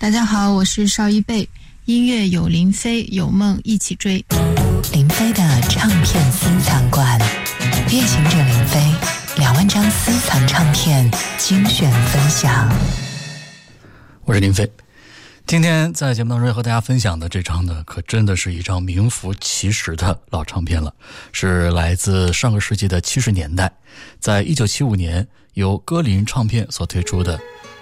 大家好，我是邵一贝。音乐有林飞，有梦一起追。林飞的唱片私藏馆，夜行者林飞两万张私藏唱片精选分享。我是林飞，今天在节目当中要和大家分享的这张呢，可真的是一张名副其实的老唱片了，是来自上个世纪的七十年代，在一九七五年由歌林唱片所推出的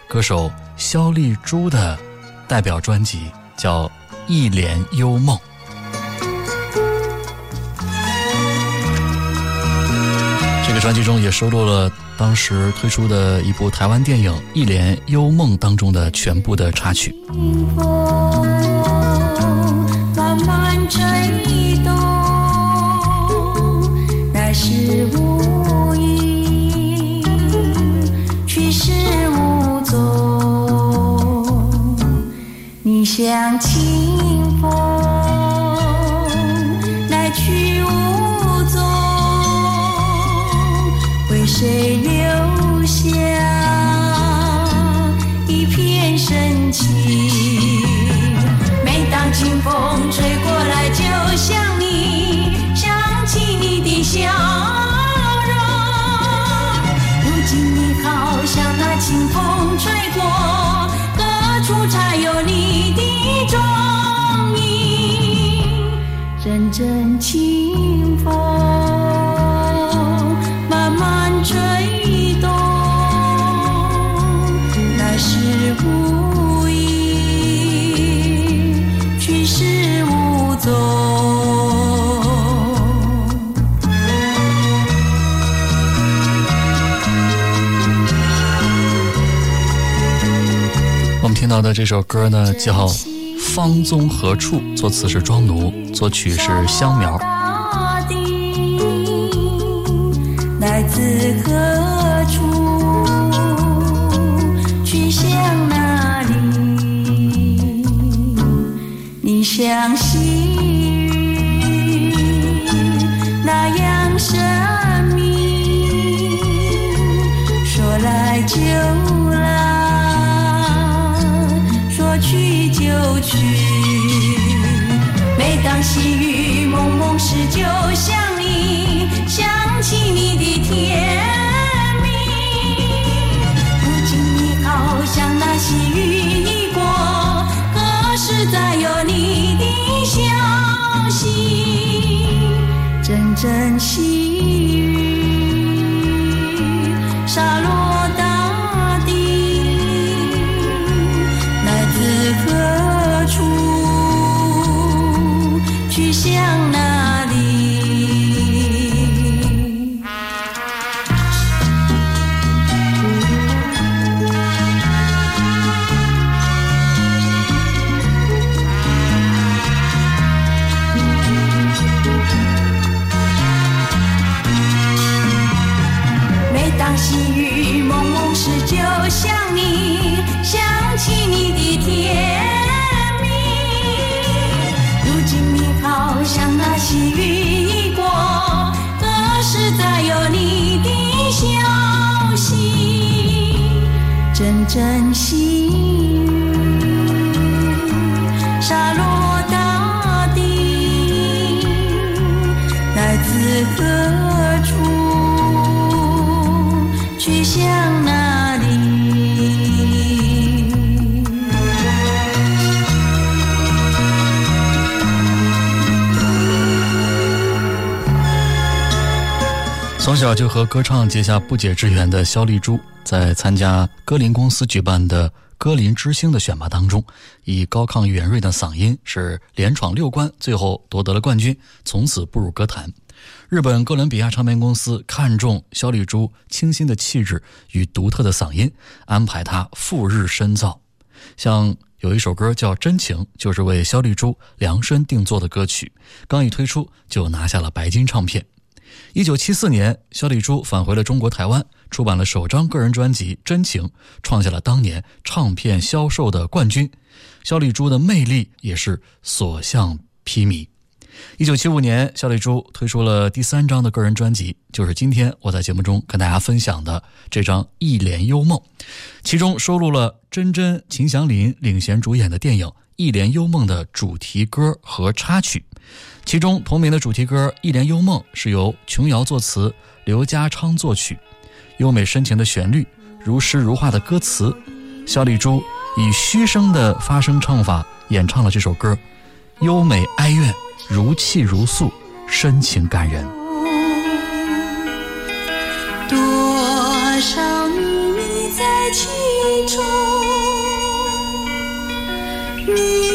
歌手肖丽珠的代表专辑，叫《一帘幽梦》。这个专辑中也收录了。当时推出的一部台湾电影《一帘幽梦》当中的全部的插曲。慢慢吹动，像清风来去无踪为谁留下一片深情？每当清风吹过来就像到的这首歌呢，叫《芳踪何处》，作词是庄奴，作曲是香苗。来自何处？去向哪里？你相信？就每当细雨蒙蒙时，就想你，想起你的甜从小就和歌唱结下不解之缘的肖丽珠。在参加歌林公司举办的歌林之星的选拔当中，以高亢圆润的嗓音是连闯六关，最后夺得了冠军，从此步入歌坛。日本哥伦比亚唱片公司看中肖丽珠清新的气质与独特的嗓音，安排她赴日深造。像有一首歌叫《真情》，就是为肖丽珠量身定做的歌曲，刚一推出就拿下了白金唱片。一九七四年，肖丽珠返回了中国台湾，出版了首张个人专辑《真情》，创下了当年唱片销售的冠军。肖丽珠的魅力也是所向披靡。一九七五年，肖丽珠推出了第三张的个人专辑，就是今天我在节目中跟大家分享的这张《一帘幽梦》，其中收录了甄珍、秦祥林领衔主演的电影《一帘幽梦》的主题歌和插曲。其中同名的主题歌《一帘幽梦》是由琼瑶作词，刘家昌作曲，优美深情的旋律，如诗如画的歌词，肖丽珠以虚声的发声唱法演唱了这首歌，优美哀怨。如泣如诉，深情感人。多少秘密在其中，你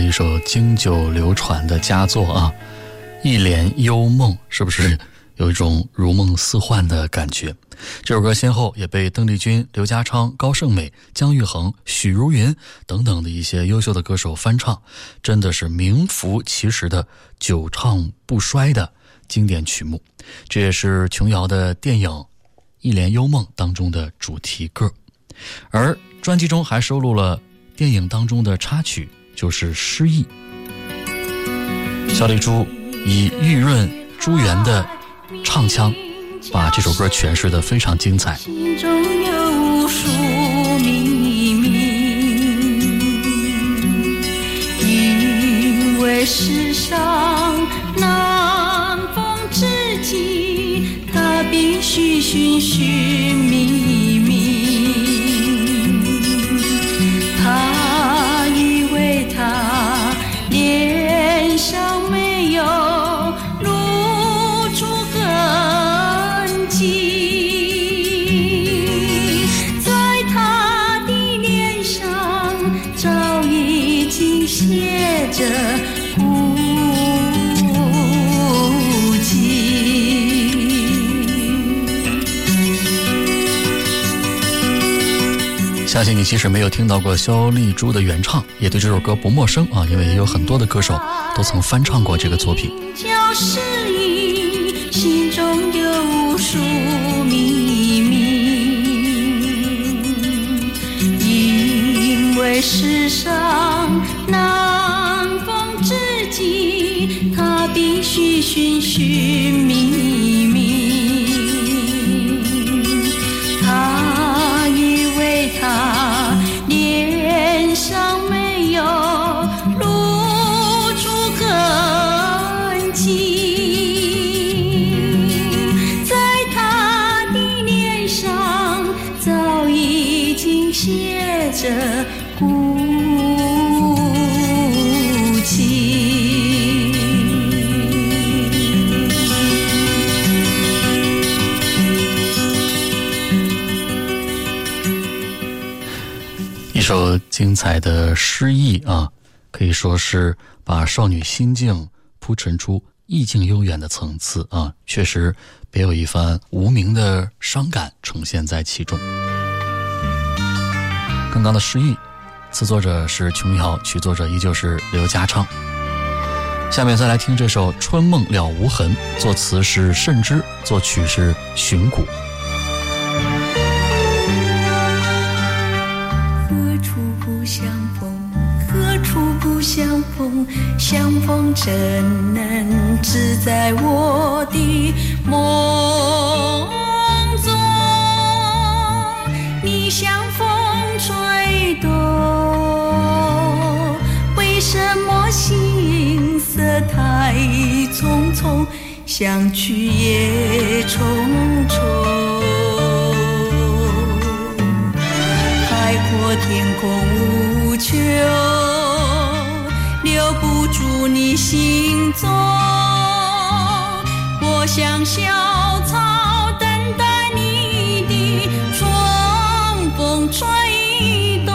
一首经久流传的佳作啊，《一帘幽梦》，是不是有一种如梦似幻的感觉？这首歌先后也被邓丽君、刘家昌、高胜美、姜育恒、许茹芸等等的一些优秀的歌手翻唱，真的是名副其实的久唱不衰的经典曲目。这也是琼瑶的电影《一帘幽梦》当中的主题歌，而专辑中还收录了电影当中的插曲，就是《失忆》。小李珠以玉润珠圆的唱腔，把这首歌诠释得非常精彩。心中有数秘密，因为世上难逢知己，他必须寻寻觅觅。相信你即使没有听到过肖丽珠的原唱，也对这首歌不陌生啊，因为也有很多的歌手都曾翻唱过这个作品。叫诗意，心中有无数秘密，因为世上难逢知己，他必须寻寻精彩的诗意啊，可以说是把少女心境铺陈出意境悠远的层次啊，确实别有一番无名的伤感呈现在其中。刚刚的诗意，词作者是琼瑶，曲作者依旧是刘家昌。下面再来听这首《春梦了无痕》，作词是慎之，作曲是寻古。相逢怎能只在我的梦中？你像风吹动，为什么心色太匆匆？相去也匆匆。海阔天空无穷，你心中。我像小草，等待你的春风吹动。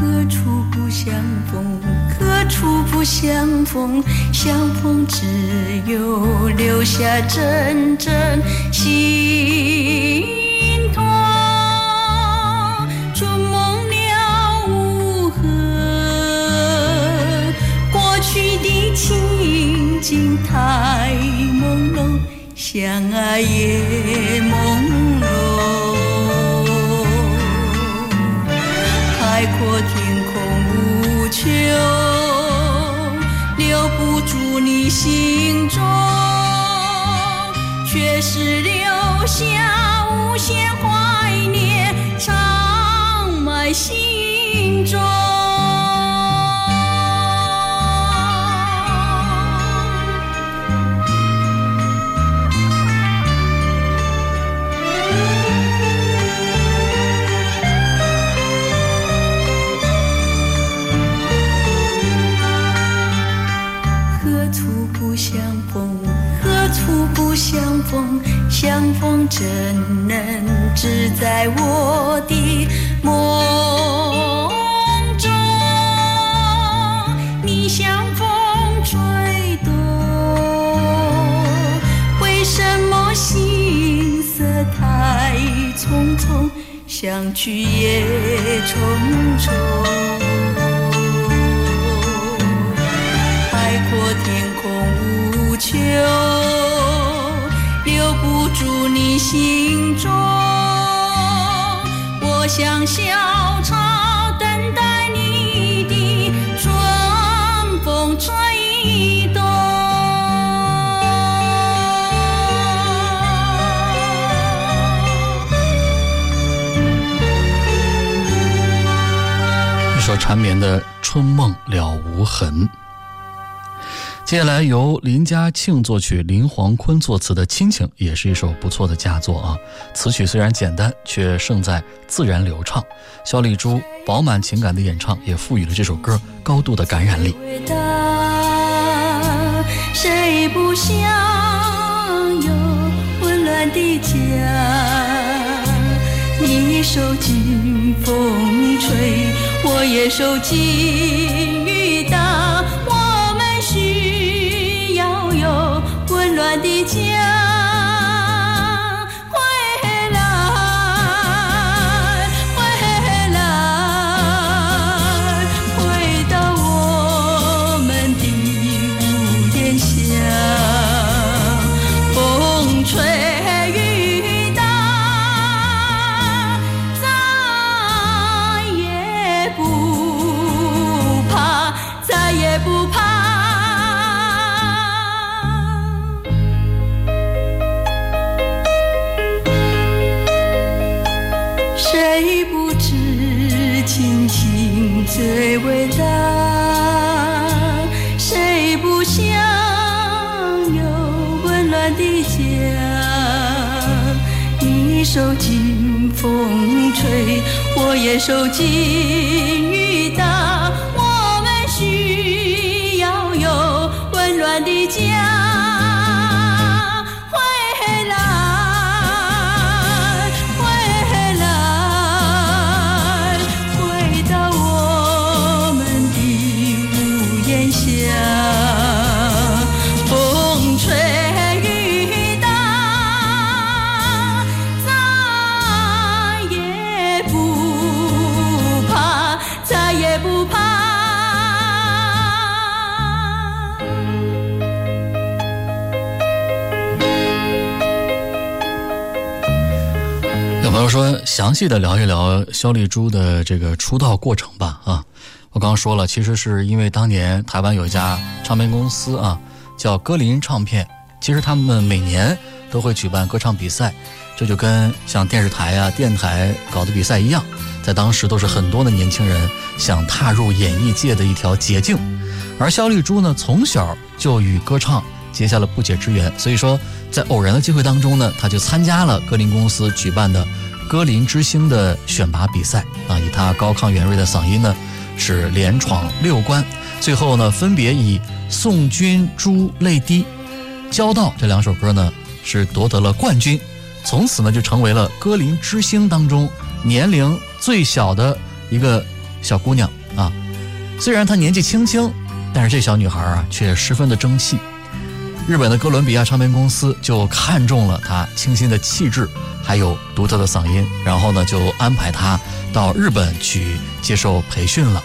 何处不相逢？何处不相逢？相逢只有留下阵阵心痛。春梦了无痕，过去的情景太朦胧，相爱也朦胧。海阔天空无求，留不住你心中，却是留下无限怀念，长埋心中。相逢怎能只在我的梦中？你像风吹动，为什么心色太匆匆？相去也匆匆。心中。我像小草，等待你的春风吹动。一首缠绵的《春梦了无痕》。接下来由林家庆作曲、林黄坤作词的《亲情》也是一首不错的佳作啊。词曲虽然简单，却胜在自然流畅。肖丽珠饱满情感的演唱，也赋予了这首歌高度的感染力。谁不想有温暖的家？你受尽风吹，我也受尽雨我的家。谁不知亲情最伟大？谁不想有温暖的家？你受尽风吹，我也受尽雨打。说，详细的聊一聊肖丽珠的这个出道过程吧。啊，我刚刚说了，其实是因为当年台湾有一家唱片公司啊，叫歌林唱片。其实他们每年都会举办歌唱比赛，这就跟像电视台啊、电台搞的比赛一样，在当时都是很多的年轻人想踏入演艺界的一条捷径。而肖丽珠呢，从小就与歌唱结下了不解之缘，所以说在偶然的机会当中呢，她就参加了歌林公司举办的歌林之星的选拔比赛啊，以她高亢圆润的嗓音呢，是连闯六关，最后呢，分别以《送君珠泪滴》《交道》这两首歌呢，是夺得了冠军，从此呢，就成为了歌林之星当中年龄最小的一个小姑娘啊。虽然她年纪轻轻，但是这小女孩啊，却十分的争气。日本的哥伦比亚唱片公司就看中了他清新的气质，还有独特的嗓音，然后呢，就安排他到日本去接受培训了。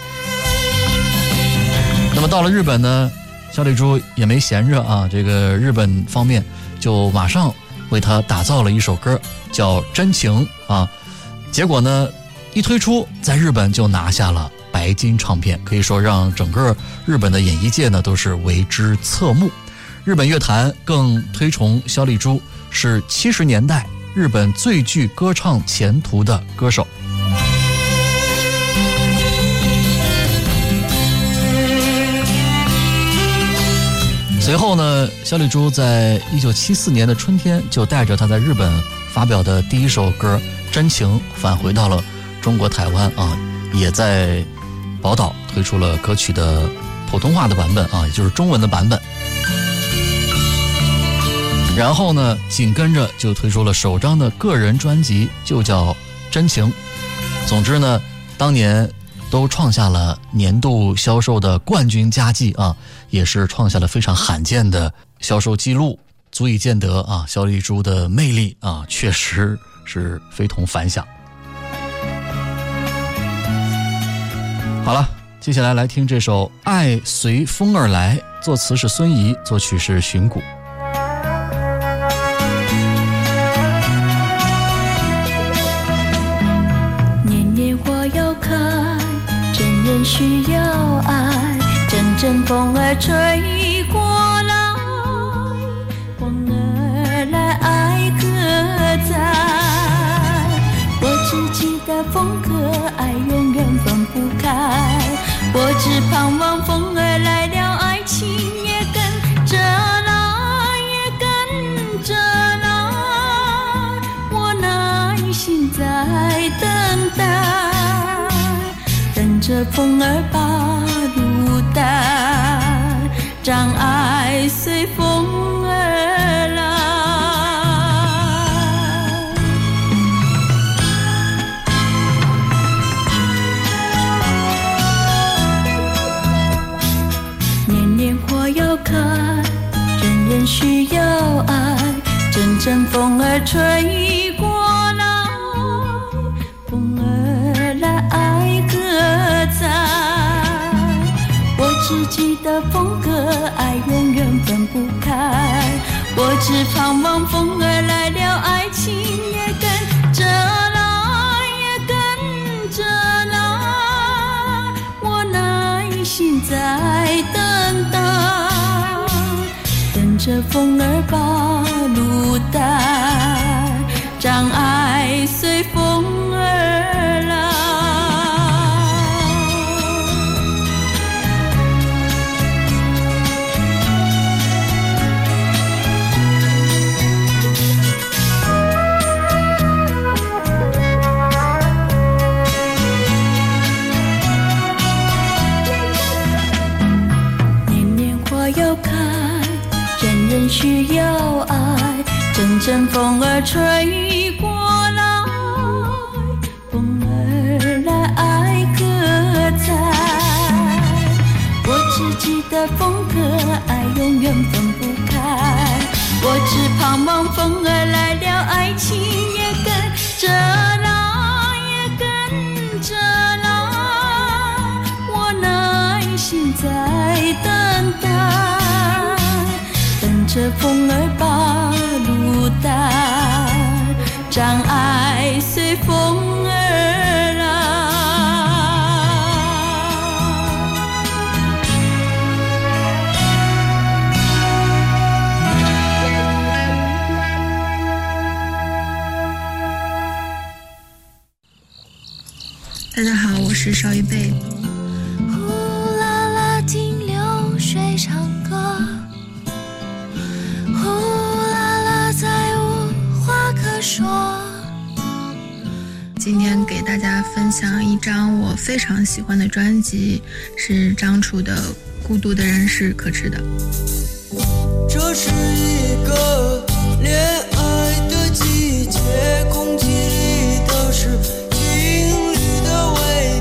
那么到了日本呢，小李珠也没闲着啊，这个日本方面就马上为他打造了一首歌，叫《真情》啊。结果呢，一推出，在日本就拿下了白金唱片，可以说让整个日本的演艺界呢都是为之侧目。日本乐坛更推崇肖丽珠是七十年代日本最具歌唱前途的歌手。随后呢，肖丽珠在一九七四年的春天就带着她在日本发表的第一首歌《真情》返回到了中国台湾啊，也在宝岛推出了歌曲的普通话的版本啊，也就是中文的版本。然后呢，紧跟着就推出了首张的个人专辑，就叫《真情》。总之呢，当年都创下了年度销售的冠军佳绩啊，也是创下了非常罕见的销售记录，足以见得啊，肖丽珠的魅力啊，确实是非同凡响。好了，接下来来听这首《爱随风而来》，作词是孙怡，作曲是寻谷。我只盼望风儿来了，爱情也跟着来，也跟着来，我耐心在等待，等着风儿把路带，让爱随吹过来，风儿来爱歌在？我只记得风和爱永远分不开，我只盼望风儿来了，爱情也跟着来，也跟着来，我耐心在等待。等着风儿把风常喜欢的专辑，是张楚的《孤独的人是可耻的》。这是一个恋爱的季节，空气里都是情侣的味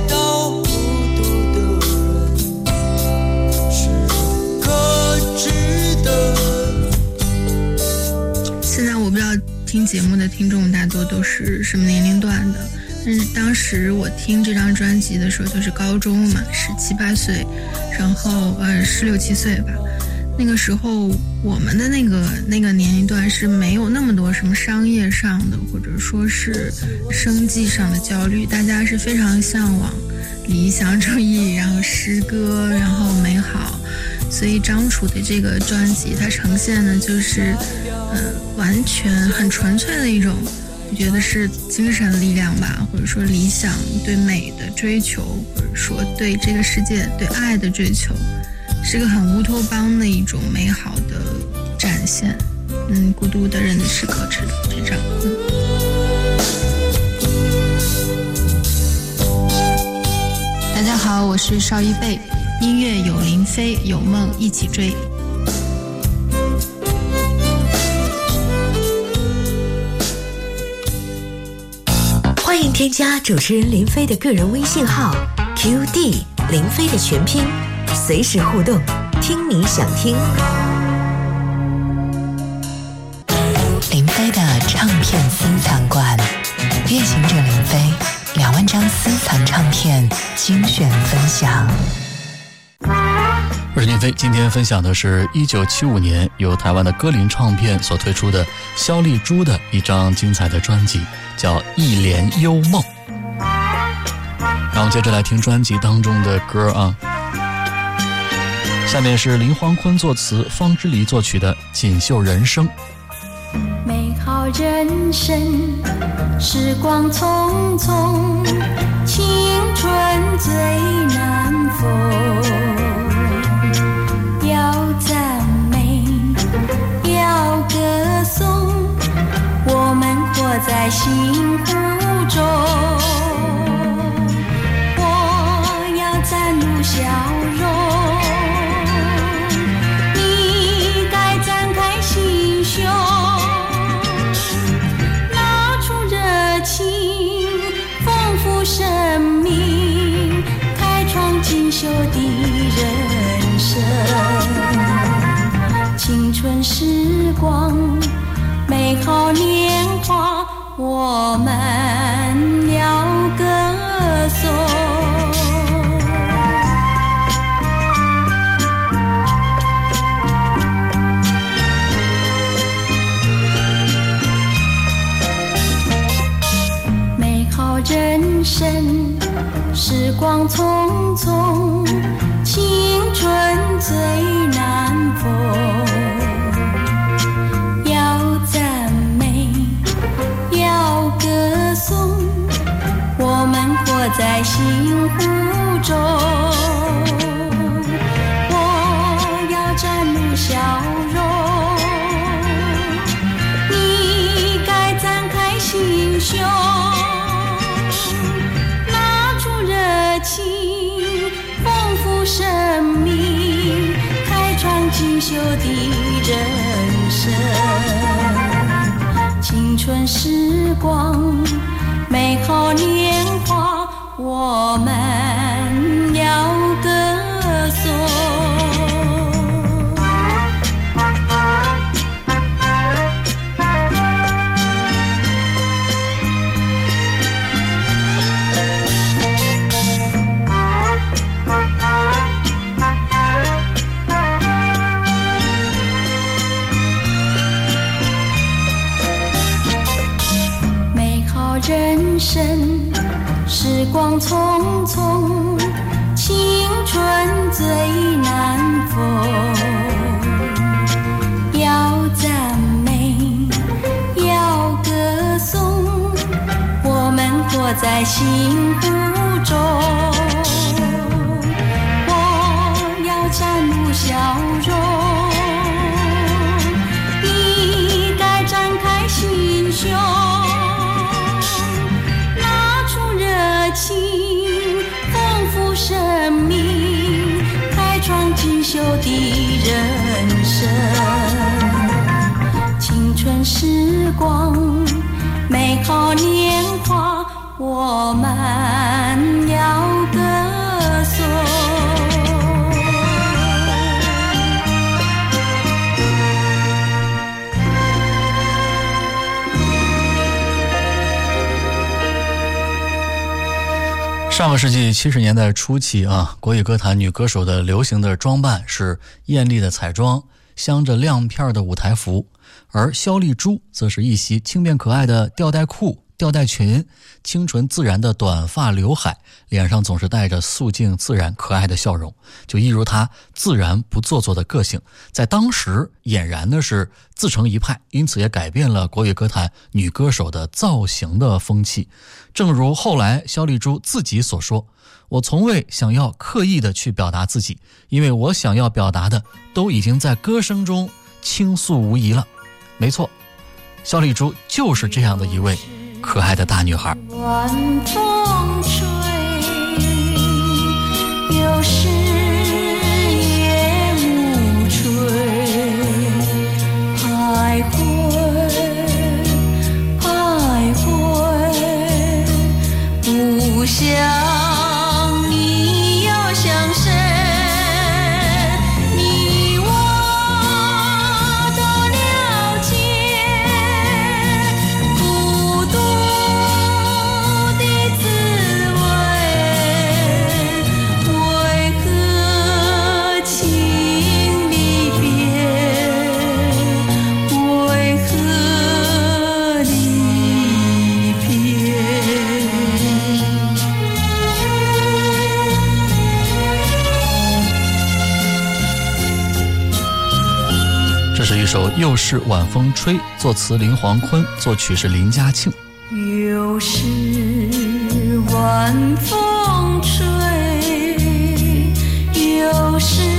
道。孤独的人是可耻的。现在我不知道听节目的听众大多都是什么年龄段的，但是当时我听这张专辑的时候就是高中嘛，十七八岁，然后呃十六七岁吧。那个时候我们的那个那个年龄段是没有那么多什么商业上的或者说是生计上的焦虑，大家是非常向往理想主义，然后诗歌，然后美好。所以张楚的这个专辑，它呈现的就是，呃，完全很纯粹的一种，我觉得是精神力量吧，或者说理想对美的追求，或者说对这个世界对爱的追求，是个很乌托邦的一种美好的展现。嗯，孤独的人是可耻的这张，嗯。大家好，我是邵一贝，音乐有林飞，有梦一起追。欢迎添加主持人林飞的个人微信号 QD 林飞的全拼，随时互动，听你想听。林飞的唱片私藏馆，夜行者林飞两万张私藏唱片精选分享。我是宁飞，今天分享的是一九七五年由台湾的歌林唱片所推出的肖丽珠的一张精彩的专辑，叫《一帘幽梦》。然后接着来听专辑当中的歌啊，下面是林煌坤作词，方之黎作曲的《锦绣人生》。美好人生，时光匆匆，青春最难逢。我在幸福中。我要展露笑容。你该展开心胸，拿出热情，丰富生命，开创锦绣的人生。青春时光，美好年，我们要歌颂。美好人生，时光匆匆，青春最难逢。在幸福中。我要展露笑容。你该展开心胸，拿出热情，丰富生命，开创锦绣的人生。青春时光，美好年，我们在幸福中。我要展露笑容。你该展开心胸，拿出热情，丰富生命，开创锦绣的人生。青春时光，美好你上个世纪七十年代初期啊，国语歌坛女歌手的流行的装扮是艳丽的彩妆，镶着亮片的舞台服，而肖丽珠则是一袭轻便可爱的吊带裤、吊带裙，清纯自然的短发刘海，脸上总是带着素净自然可爱的笑容，就一如她自然不做作的个性，在当时俨然的是自成一派，因此也改变了国语歌坛女歌手的造型的风气。正如后来肖丽珠自己所说：“我从未想要刻意的去表达自己，因为我想要表达的都已经在歌声中倾诉无疑了。”没错，肖丽珠就是这样的一位可爱的大女孩。晚风吹，有时是晚风吹》，作词林黄坤，作曲是林嘉庆。又是晚风吹，又是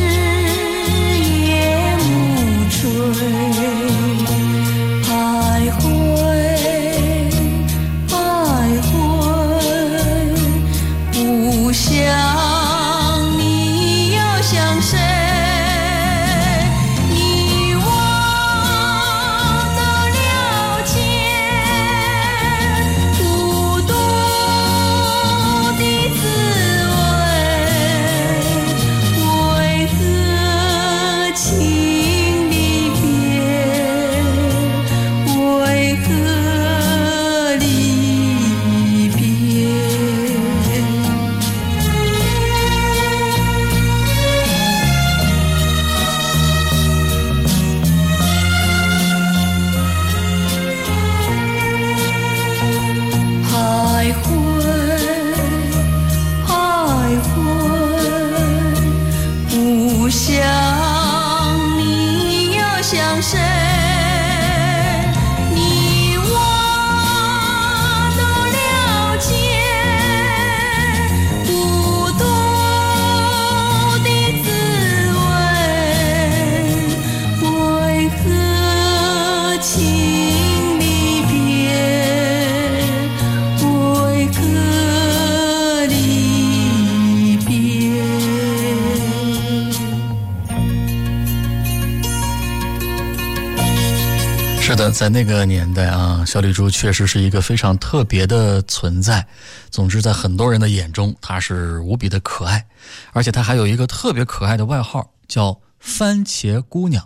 那个年代啊，小李猪确实是一个非常特别的存在。总之，在很多人的眼中，她是无比的可爱，而且她还有一个特别可爱的外号，叫“番茄姑娘”。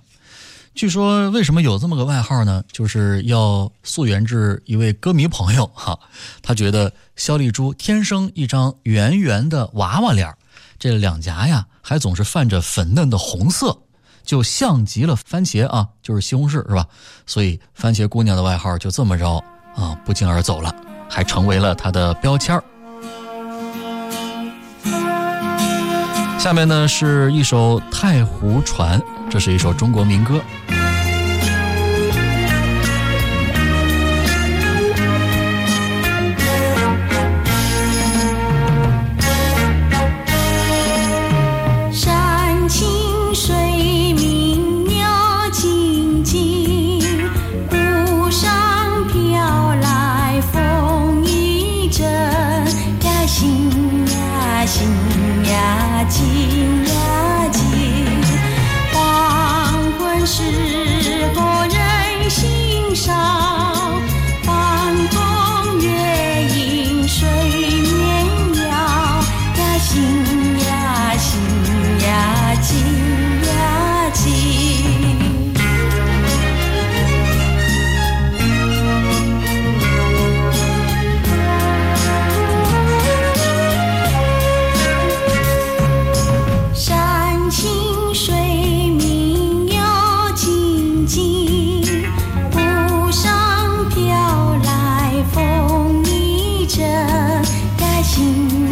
据说，为什么有这么个外号呢？就是要溯源至一位歌迷朋友哈，他觉得肖丽珠天生一张圆圆的娃娃脸，这两颊呀还总是泛着粉嫩的红色，就像极了番茄啊，就是西红柿是吧？所以番茄姑娘的外号就这么着啊不胫而走了，还成为了她的标签儿。下面呢是一首《太湖船》，这是一首中国民歌。心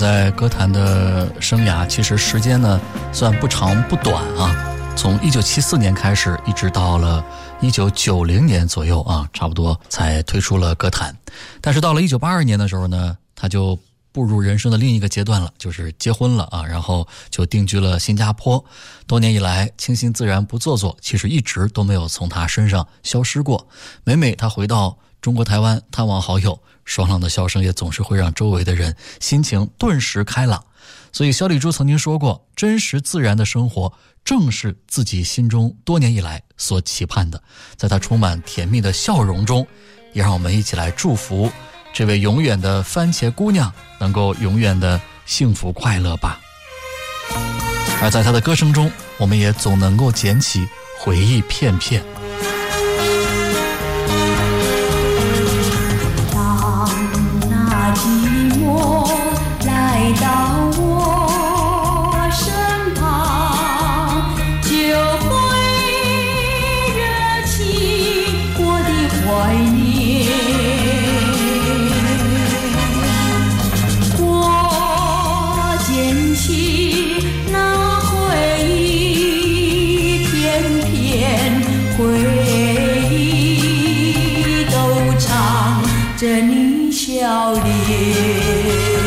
在歌坛的生涯其实时间呢算不长不短啊，从一九七四年开始，一直到了一九九零年左右啊，差不多才退出了歌坛。但是到了一九八二年的时候呢，他就步入人生的另一个阶段了，就是结婚了啊，然后就定居了新加坡。多年以来，清新自然不做作，其实一直都没有从他身上消失过。每每他回到中国台湾探望好友，爽朗的笑声也总是会让周围的人心情顿时开朗。所以，小李珠曾经说过：“真实自然的生活，正是自己心中多年以来所期盼的。”在他充满甜蜜的笑容中，也让我们一起来祝福这位永远的番茄姑娘能够永远的幸福快乐吧。而在她的歌声中，我们也总能够捡起回忆片片。回忆都藏着你笑脸。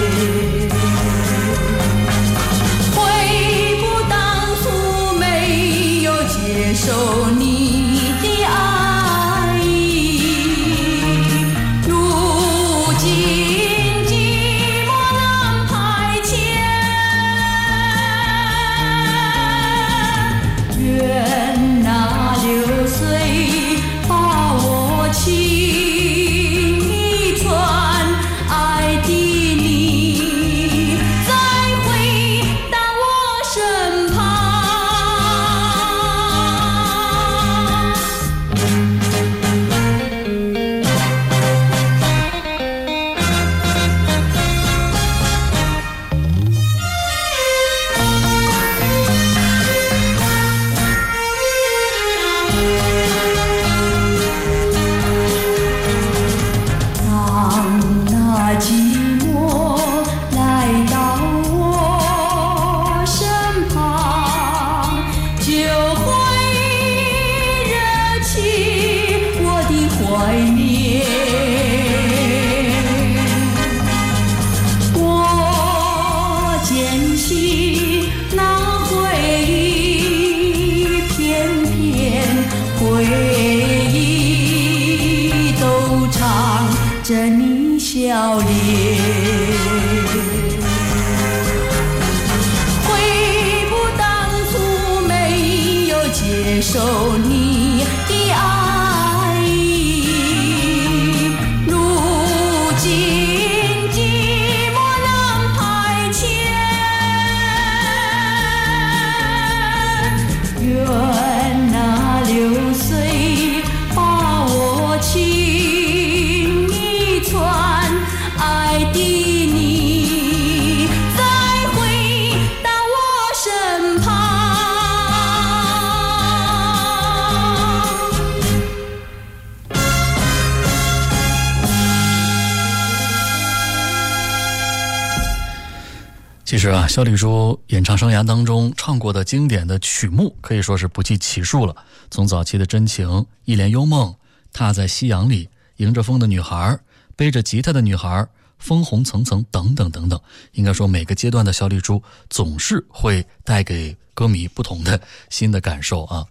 实啊，肖丽珠演唱生涯当中唱过的经典的曲目可以说是不计其数了。从早期的《真情》《一帘幽梦》《踏在夕阳里》《迎着风的女孩》《背着吉他的女孩》《枫红层层》等等等等，应该说每个阶段的肖丽珠总是会带给歌迷不同的新的感受啊。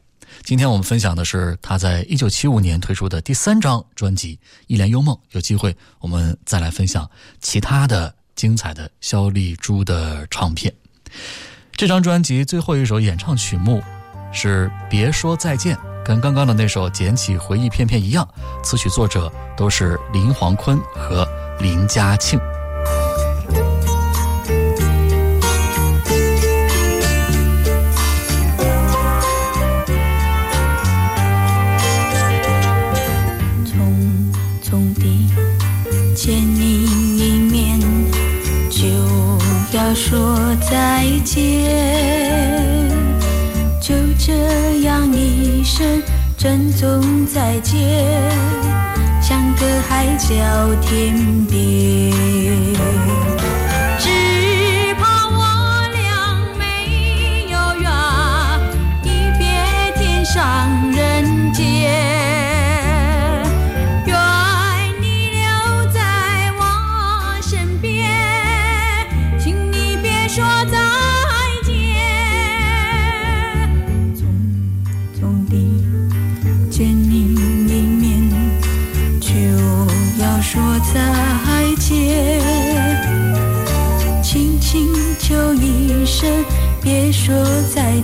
今天我们分享的是她在一九七五年推出的第三张专辑《一帘幽梦》，有机会我们再来分享其他的精彩的肖丽珠的唱片。这张专辑最后一首演唱曲目是《别说再见》，跟刚刚的那首《捡起回忆片片》一样，词曲作者都是林黄坤和林嘉庆。再见，就这样一声珍重再见，相隔海角天边。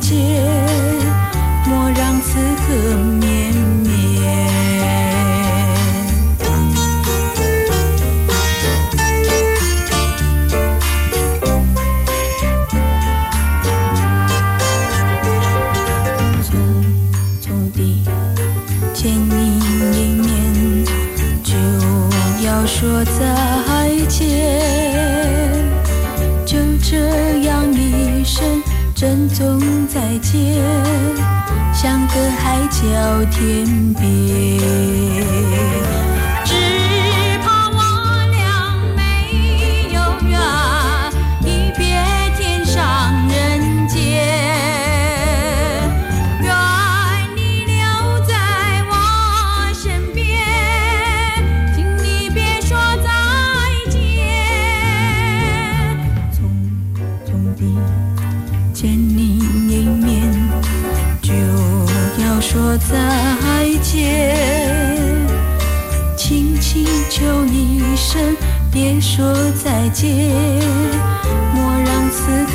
再别说再见，莫让此刻